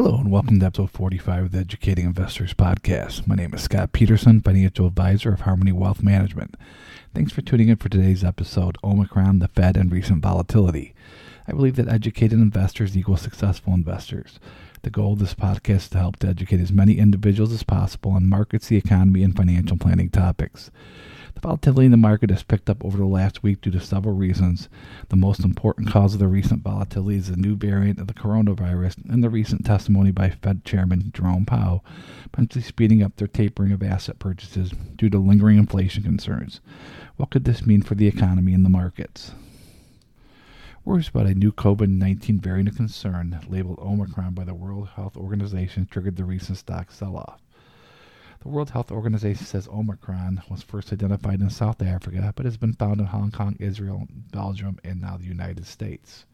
Hello and welcome to episode 45 of the Educating Investors Podcast. My name is Scott Peterson, financial advisor of Harmony Wealth Management. Thanks for tuning in for today's episode Omicron, the Fed, and recent volatility. I believe that educated investors equal successful investors. The goal of this podcast is to help to educate as many individuals as possible on markets, the economy, and financial planning topics. The volatility in the market has picked up over the last week due to several reasons. The most important cause of the recent volatility is the new variant of the coronavirus and the recent testimony by Fed Chairman Jerome Powell, potentially speeding up their tapering of asset purchases due to lingering inflation concerns. What could this mean for the economy and the markets? Worries about a new COVID 19 variant of concern, labeled Omicron by the World Health Organization, triggered the recent stock sell off. The World Health Organization says Omicron was first identified in South Africa, but has been found in Hong Kong, Israel, Belgium, and now the United States.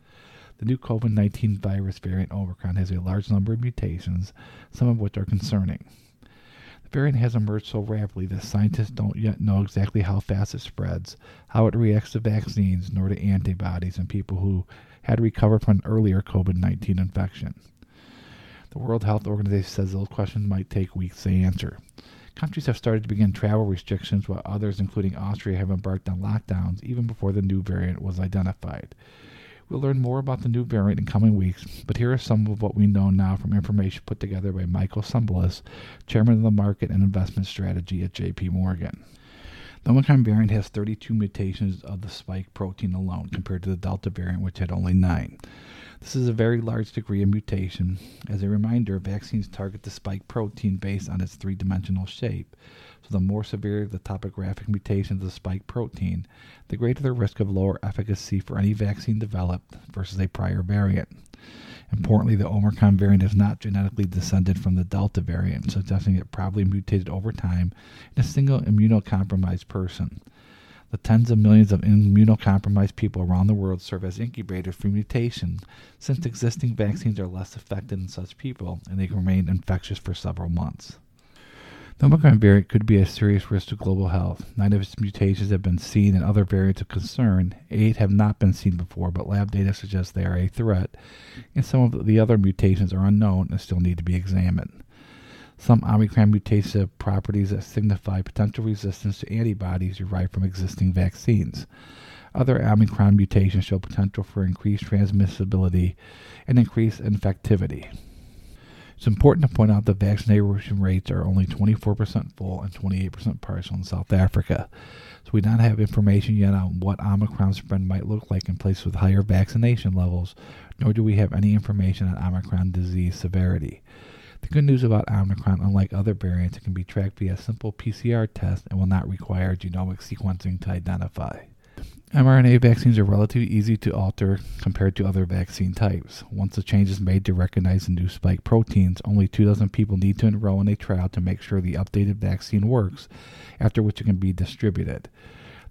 The new COVID 19 virus variant Omicron has a large number of mutations, some of which are concerning. The variant has emerged so rapidly that scientists don't yet know exactly how fast it spreads, how it reacts to vaccines, nor to antibodies in people who had recovered from an earlier COVID 19 infection. The World Health Organization says those questions might take weeks to answer. Countries have started to begin travel restrictions, while others, including Austria, have embarked on lockdowns even before the new variant was identified. We'll learn more about the new variant in coming weeks, but here are some of what we know now from information put together by Michael Cembalest, Chairman of the Market and Investment Strategy at JP Morgan. The Omicron variant has 32 mutations of the spike protein alone, compared to the Delta variant, which had only 9. This is a very large degree of mutation. As a reminder, vaccines target the spike protein based on its three dimensional shape. So, the more severe the topographic mutation of the spike protein, the greater the risk of lower efficacy for any vaccine developed versus a prior variant. Importantly, the Omicron variant is not genetically descended from the Delta variant, suggesting it probably mutated over time in a single immunocompromised person. The tens of millions of immunocompromised people around the world serve as incubators for mutation, since existing vaccines are less effective in such people and they can remain infectious for several months. The Omicron variant could be a serious risk to global health. Nine of its mutations have been seen in other variants of concern. Eight have not been seen before, but lab data suggests they are a threat, and some of the other mutations are unknown and still need to be examined. Some Omicron mutations have properties that signify potential resistance to antibodies derived from existing vaccines. Other Omicron mutations show potential for increased transmissibility and increased infectivity. It's important to point out that vaccination rates are only 24% full and 28% partial in South Africa. So we don't have information yet on what Omicron spread might look like in places with higher vaccination levels, nor do we have any information on Omicron disease severity. The good news about Omicron, unlike other variants, it can be tracked via a simple PCR test and will not require genomic sequencing to identify. mRNA vaccines are relatively easy to alter compared to other vaccine types. Once the change is made to recognize the new spike proteins, only two dozen people need to enroll in a trial to make sure the updated vaccine works, after which it can be distributed.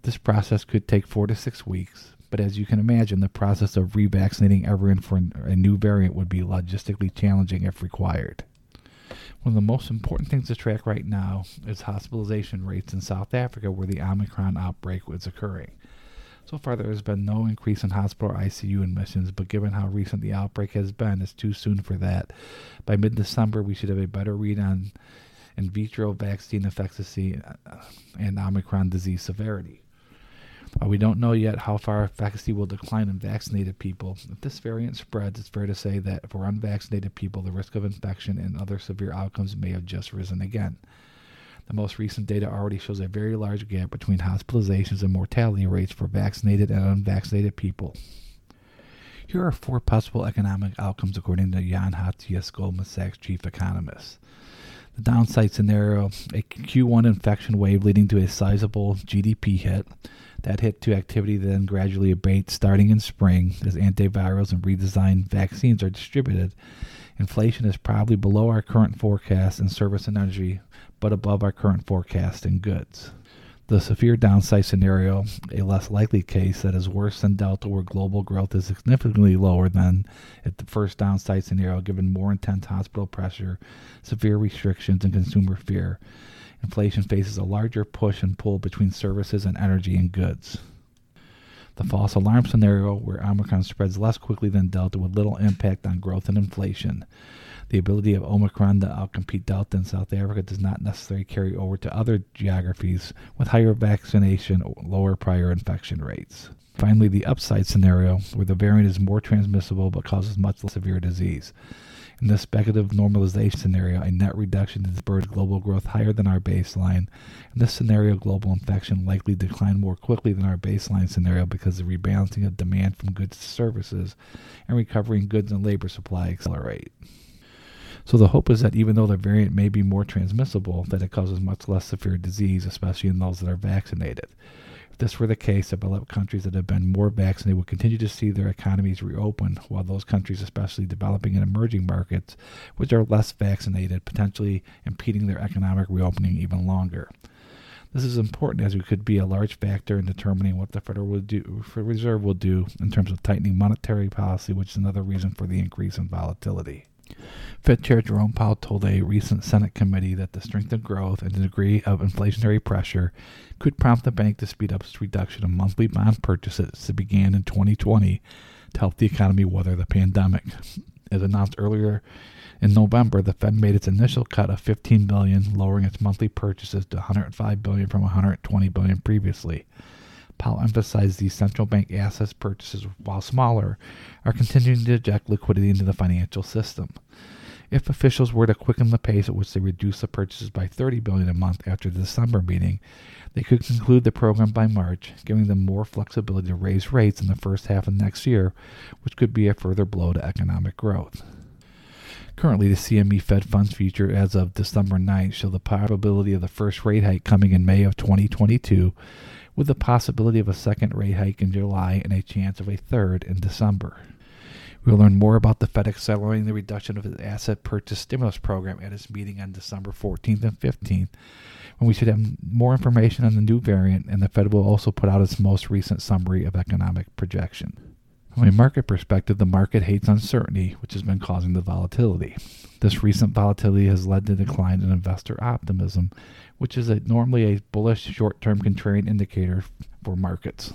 This process could take four to six weeks, but as you can imagine, the process of revaccinating everyone for a new variant would be logistically challenging if required. One of the most important things to track right now is hospitalization rates in South Africa where the Omicron outbreak is occurring. So far, there has been no increase in hospital ICU admissions, but given how recent the outbreak has been, it's too soon for that. By mid December, we should have a better read on in vitro vaccine efficacy uh, and Omicron disease severity. While we don't know yet how far efficacy will decline in vaccinated people, if this variant spreads, it's fair to say that for unvaccinated people, the risk of infection and other severe outcomes may have just risen again. The most recent data already shows a very large gap between hospitalizations and mortality rates for vaccinated and unvaccinated people. Here are four possible economic outcomes according to Jan Hatzius, Goldman Sachs chief economist. The downside scenario a Q1 infection wave leading to a sizable GDP hit, that hit to activity then gradually abates starting in spring as antivirals and redesigned vaccines are distributed. Inflation is probably below our current forecast in service and energy, but above our current forecast in goods. The severe downside scenario, a less likely case that is worse than Delta, where global growth is significantly lower than at the first downside scenario, given more intense hospital pressure, severe restrictions, and consumer fear inflation faces a larger push and pull between services and energy and goods. The false alarm scenario, where Omicron spreads less quickly than Delta with little impact on growth and inflation. The ability of Omicron to outcompete Delta in South Africa does not necessarily carry over to other geographies with higher vaccination or lower prior infection rates. Finally, the upside scenario, where the variant is more transmissible but causes much less severe disease. In this speculative normalization scenario, a net reduction in spurs global growth higher than our baseline. In this scenario, global infection likely decline more quickly than our baseline scenario because the rebalancing of demand from goods to services and recovering goods and labor supply accelerate. So the hope is that even though the variant may be more transmissible, that it causes much less severe disease, especially in those that are vaccinated. If this were the case, developed countries that have been more vaccinated would continue to see their economies reopen, while those countries, especially developing and emerging markets, which are less vaccinated, potentially impeding their economic reopening even longer. This is important as it could be a large factor in determining what the Federal Reserve will do in terms of tightening monetary policy, which is another reason for the increase in volatility. Fed Chair Jerome Powell told a recent Senate committee that the strength of growth and the degree of inflationary pressure could prompt the bank to speed up its reduction of monthly bond purchases that began in 2020 to help the economy weather the pandemic. As announced earlier in November, the Fed made its initial cut of 15 billion, lowering its monthly purchases to 105 billion from 120 billion previously. Powell emphasized these central bank assets purchases, while smaller, are continuing to inject liquidity into the financial system. If officials were to quicken the pace at which they reduce the purchases by 30 billion a month after the December meeting, they could conclude the program by March, giving them more flexibility to raise rates in the first half of next year, which could be a further blow to economic growth. Currently, the CME Fed Funds future as of December 9th show the probability of the first rate hike coming in May of 2022 with the possibility of a second rate hike in July and a chance of a third in December. We will learn more about the Fed accelerating the reduction of its asset purchase stimulus program at its meeting on December 14th and 15th, when we should have more information on the new variant, and the Fed will also put out its most recent summary of economic projection. From a market perspective, the market hates uncertainty, which has been causing the volatility. This recent volatility has led to decline in investor optimism, which is a, normally a bullish short-term contrarian indicator for markets.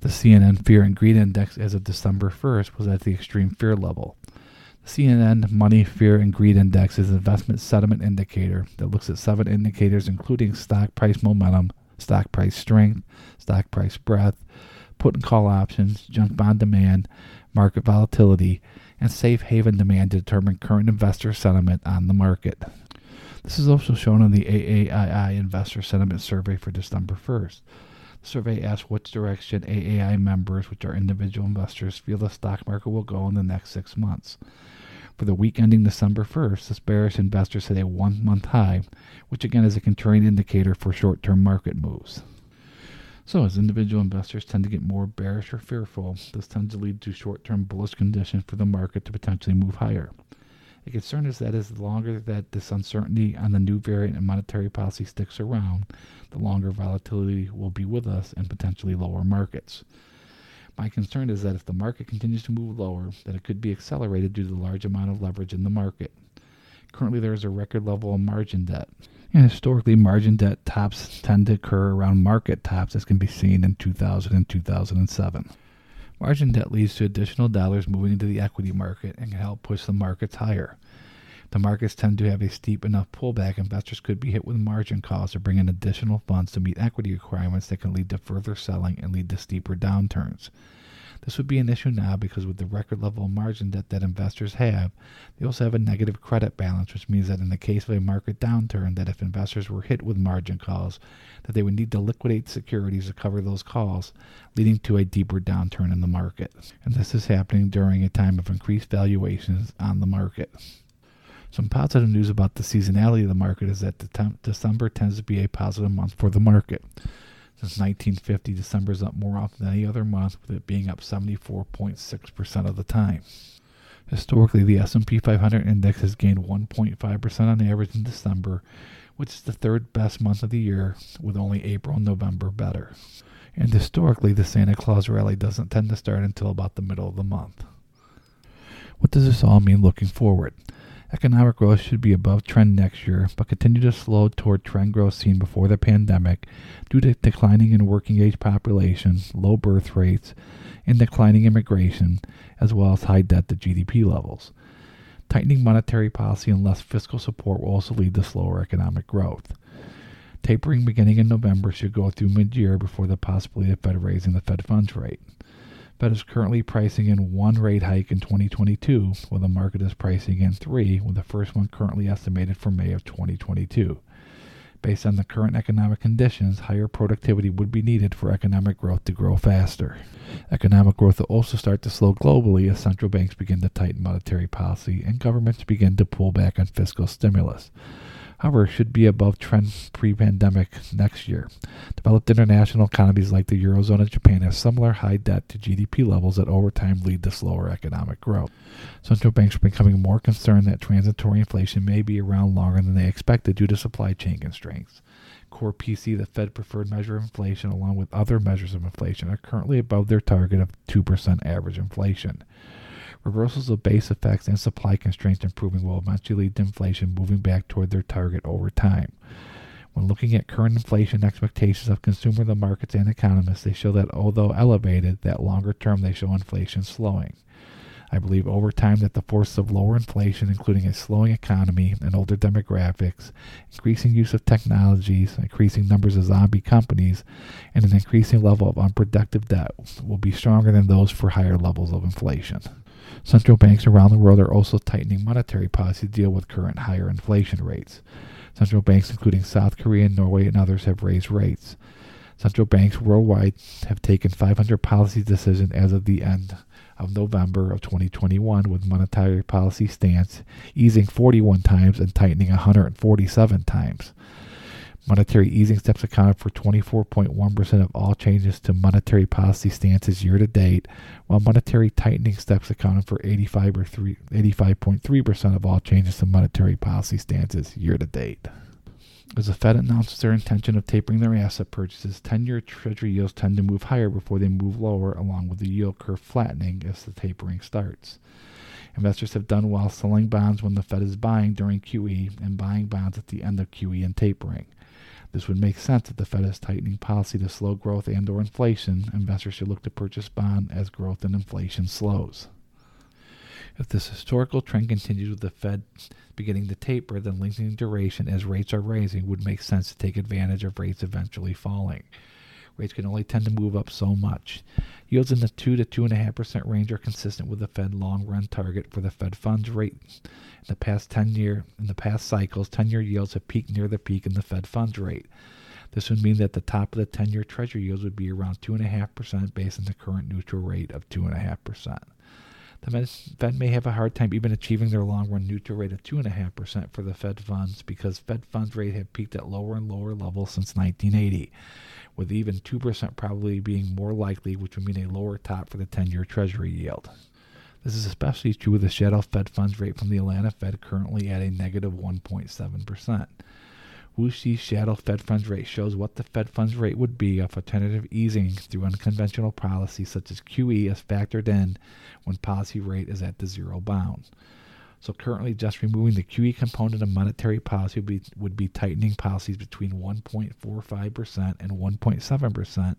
The CNN Fear and Greed Index as of December 1st was at the extreme fear level. The CNN Money Fear and Greed Index is an investment sentiment indicator that looks at seven indicators including stock price momentum, stock price strength, stock price breadth, put and call options, junk bond demand, market volatility, and safe haven demand to determine current investor sentiment on the market. This is also shown in the AAII Investor Sentiment Survey for December 1st. The survey asks which direction AAII members, which are individual investors, feel the stock market will go in the next six months. For the week ending December 1st, this bearish investors hit a one month high, which again is a contrarian indicator for short term market moves. So, as individual investors tend to get more bearish or fearful, this tends to lead to short term bullish conditions for the market to potentially move higher. The concern is that as longer that this uncertainty on the new variant and monetary policy sticks around, the longer volatility will be with us and potentially lower markets. My concern is that if the market continues to move lower, that it could be accelerated due to the large amount of leverage in the market. Currently, there is a record level of margin debt. And historically, margin debt tops tend to occur around market tops, as can be seen in 2000 and 2007. Margin debt leads to additional dollars moving into the equity market and can help push the markets higher. The markets tend to have a steep enough pullback, investors could be hit with margin calls or bring in additional funds to meet equity requirements that can lead to further selling and lead to steeper downturns. This would be an issue now because with the record level of margin debt that investors have, they also have a negative credit balance, which means that in the case of a market downturn, that if investors were hit with margin calls, that they would need to liquidate securities to cover those calls, leading to a deeper downturn in the market. And this is happening during a time of increased valuations on the market. Some positive news about the seasonality of the market is that December tends to be a positive month for the market. Since 1950, December is up more often than any other month, with it being up 74.6% of the time. Historically, the S&P 500 index has gained 1.5% on average in December, which is the third best month of the year, with only April and November better. And historically, the Santa Claus rally doesn't tend to start until about the middle of the month. What does this all mean looking forward? Economic growth should be above trend next year, but continue to slow toward trend growth seen before the pandemic due to declining in working age population, low birth rates, and declining immigration, as well as high debt to GDP levels. Tightening monetary policy and less fiscal support will also lead to slower economic growth. Tapering beginning in November should go through mid year before the possibility of Fed raising the Fed funds rate. Fed is currently pricing in one rate hike in 2022, while the market is pricing in three, with the first one currently estimated for May of 2022. Based on the current economic conditions, higher productivity would be needed for economic growth to grow faster. Economic growth will also start to slow globally as central banks begin to tighten monetary policy and governments begin to pull back on fiscal stimulus however, should be above trend pre pandemic next year. Developed international economies like the Eurozone and Japan have similar high debt to GDP levels that over time lead to slower economic growth. Central banks are becoming more concerned that transitory inflation may be around longer than they expected due to supply chain constraints. Core PCE, the Fed preferred measure of inflation, along with other measures of inflation, are currently above their target of 2% average inflation. Reversals of base effects and supply constraints improving will eventually lead to inflation moving back toward their target over time. When looking at current inflation expectations of consumer, the markets, and economists, they show that although elevated, that longer term they show inflation slowing. I believe over time that the forces of lower inflation, including a slowing economy and older demographics, increasing use of technologies, increasing numbers of zombie companies, and an increasing level of unproductive debt, will be stronger than those for higher levels of inflation. Central banks around the world are also tightening monetary policy to deal with current higher inflation rates. Central banks, including South Korea, Norway, and others, have raised rates. Central banks worldwide have taken 500 policy decisions as of the end of November of 2021, with monetary policy stance easing 41 times and tightening 147 times. Monetary easing steps accounted for 24.1% of all changes to monetary policy stances year to date, while monetary tightening steps accounted for 85 or 3, 85.3% of all changes to monetary policy stances year to date. As the Fed announces their intention of tapering their asset purchases, 10 year Treasury yields tend to move higher before they move lower, along with the yield curve flattening as the tapering starts. Investors have done well selling bonds when the Fed is buying during QE and buying bonds at the end of QE and tapering. This would make sense if the Fed is tightening policy to slow growth and or inflation. Investors should look to purchase bond as growth and inflation slows. If this historical trend continues with the Fed beginning to taper, then lengthening duration as rates are rising would make sense to take advantage of rates eventually falling. Rates can only tend to move up so much. Yields in the 2 to 2.5% range are consistent with the Fed long run target for the Fed funds rate in the past 10 year in the past cycles, 10-year yields have peaked near the peak in the Fed funds rate. This would mean that the top of the 10-year Treasury yields would be around 2.5% based on the current neutral rate of 2.5%. The Fed may have a hard time even achieving their long-run neutral rate of 2.5% for the Fed funds because Fed funds rate have peaked at lower and lower levels since 1980, with even 2% probably being more likely, which would mean a lower top for the 10-year Treasury yield. This is especially true with the shadow Fed funds rate from the Atlanta Fed currently at a negative 1.7%. Wu-Xia shadow Fed funds rate shows what the Fed funds rate would be if a tentative easing through unconventional policy such as QE is factored in when policy rate is at the zero bound. So currently, just removing the QE component of monetary policy would be, would be tightening policies between 1.45% and 1.7%,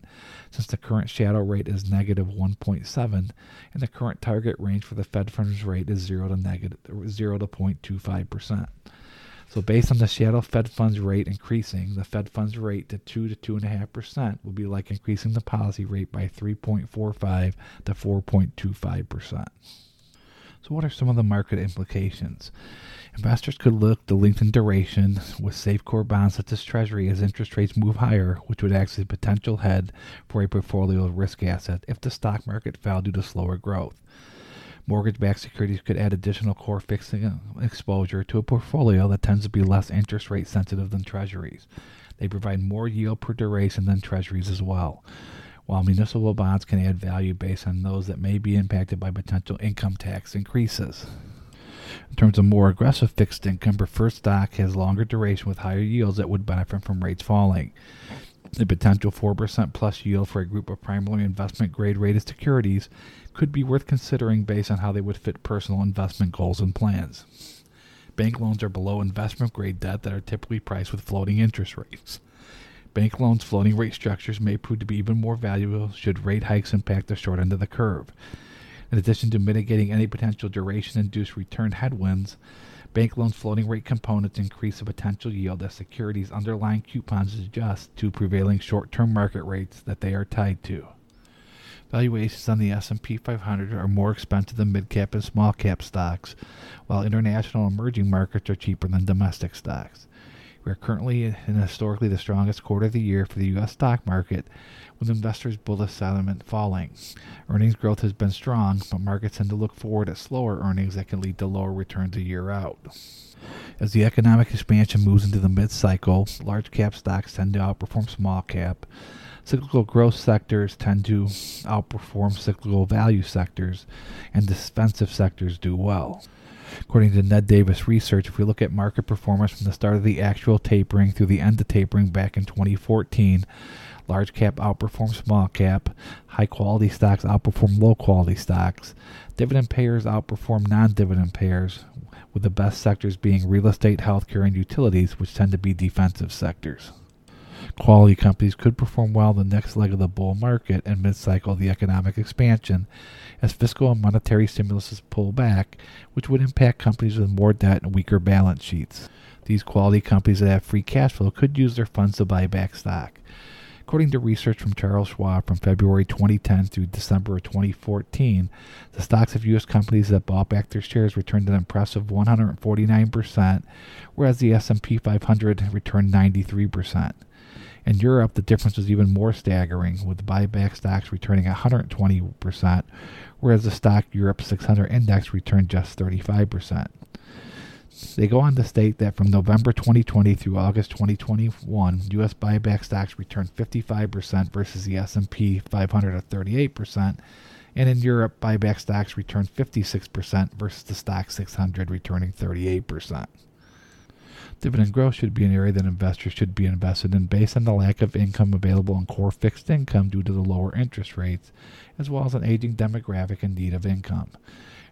since the current shadow rate is negative 1.7, and the current target range for the Fed funds rate is 0 to negative 0 to 0.25%. So based on the shadow Fed funds rate increasing, the Fed funds rate to 2 to 2.5% would be like increasing the policy rate by 3.45 to 4.25%. So, what are some of the market implications? Investors could look to lengthen duration with safe core bonds such as Treasury as interest rates move higher, which would act as a potential head for a portfolio of risk asset if the stock market fell due to slower growth. Mortgage backed securities could add additional core fixing exposure to a portfolio that tends to be less interest rate sensitive than treasuries. They provide more yield per duration than treasuries as well while municipal bonds can add value based on those that may be impacted by potential income tax increases. In terms of more aggressive fixed income, preferred stock has longer duration with higher yields that would benefit from rates falling. The potential 4% plus yield for a group of primarily investment grade rated securities could be worth considering based on how they would fit personal investment goals and plans. Bank loans are below investment grade debt that are typically priced with floating interest rates. Bank loans' floating rate structures may prove to be even more valuable should rate hikes impact the short end of the curve. In addition to mitigating any potential duration induced return headwinds, bank loans floating rate components increase the potential yield as securities underlying coupons adjust to prevailing short term market rates that they are tied to. Valuations on the S&P 500 are more expensive than mid-cap and small-cap stocks, while international emerging markets are cheaper than domestic stocks. We are currently in historically the strongest quarter of the year for the U.S. stock market, with investors' bullish sentiment falling. Earnings growth has been strong, but markets tend to look forward at slower earnings that can lead to lower returns a year out. As the economic expansion moves into the mid cycle, large cap stocks tend to outperform small cap. Cyclical growth sectors tend to outperform cyclical value sectors, and defensive sectors do well. According to Ned Davis Research, if we look at market performance from the start of the actual tapering through the end of tapering back in 2014, large cap outperform small cap, high quality stocks outperform low quality stocks, dividend payers outperform non dividend payers, with the best sectors being real estate, healthcare, and utilities, which tend to be defensive sectors. Quality companies could perform well in the next leg of the bull market and mid cycle of the economic expansion as fiscal and monetary stimuluses pull back, which would impact companies with more debt and weaker balance sheets. These quality companies that have free cash flow could use their funds to buy back stock. According to research from Charles Schwab from February 2010 through December 2014, the stocks of U.S. companies that bought back their shares returned an impressive 149%, whereas the S&P 500 returned 93%. In Europe, the difference was even more staggering, with buyback stocks returning 120%, whereas the STOXX Europe 600 index returned just 35%. They go on to state that from November 2020 through August 2021, U.S. buyback stocks returned 55% versus the S&P 500 at 38%, and in Europe, buyback stocks returned 56% versus the STOXX 600 returning 38%. Dividend growth should be an area that investors should be invested in based on the lack of income available in core fixed income due to the lower interest rates, as well as an aging demographic in need of income.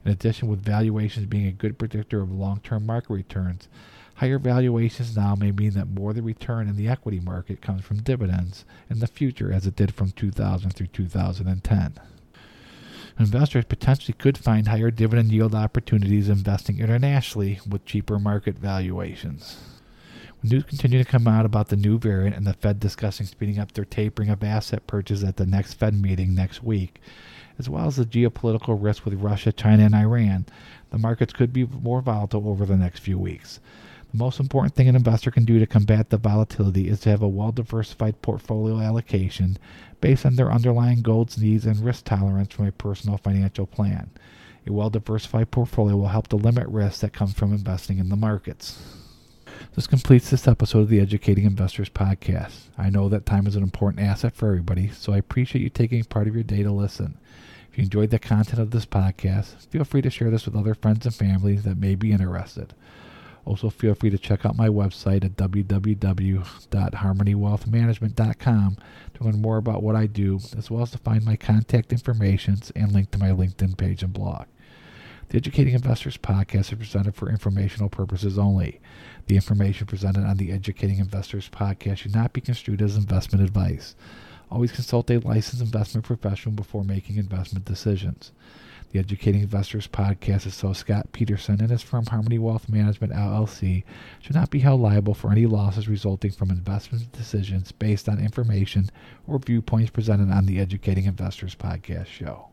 In addition, with valuations being a good predictor of long term market returns, higher valuations now may mean that more of the return in the equity market comes from dividends in the future as it did from 2000 through 2010. Investors potentially could find higher dividend yield opportunities investing internationally with cheaper market valuations. When news continue to come out about the new variant and the Fed discussing speeding up their tapering of asset purchases at the next Fed meeting next week, as well as the geopolitical risk with Russia, China, and Iran, the markets could be more volatile over the next few weeks. The most important thing an investor can do to combat the volatility is to have a well diversified portfolio allocation based on their underlying goals, needs, and risk tolerance from a personal financial plan. A well diversified portfolio will help to limit risks that come from investing in the markets. This completes this episode of the Educating Investors Podcast. I know that time is an important asset for everybody, so I appreciate you taking part of your day to listen. If you enjoyed the content of this podcast, feel free to share this with other friends and family that may be interested. Also, feel free to check out my website at www.harmonywealthmanagement.com to learn more about what I do, as well as to find my contact information and link to my LinkedIn page and blog. The Educating Investors podcast is presented for informational purposes only. The information presented on the Educating Investors podcast should not be construed as investment advice. Always consult a licensed investment professional before making investment decisions. The Educating Investors podcast is so Scott Peterson and his firm Harmony Wealth Management LLC should not be held liable for any losses resulting from investment decisions based on information or viewpoints presented on the Educating Investors podcast show.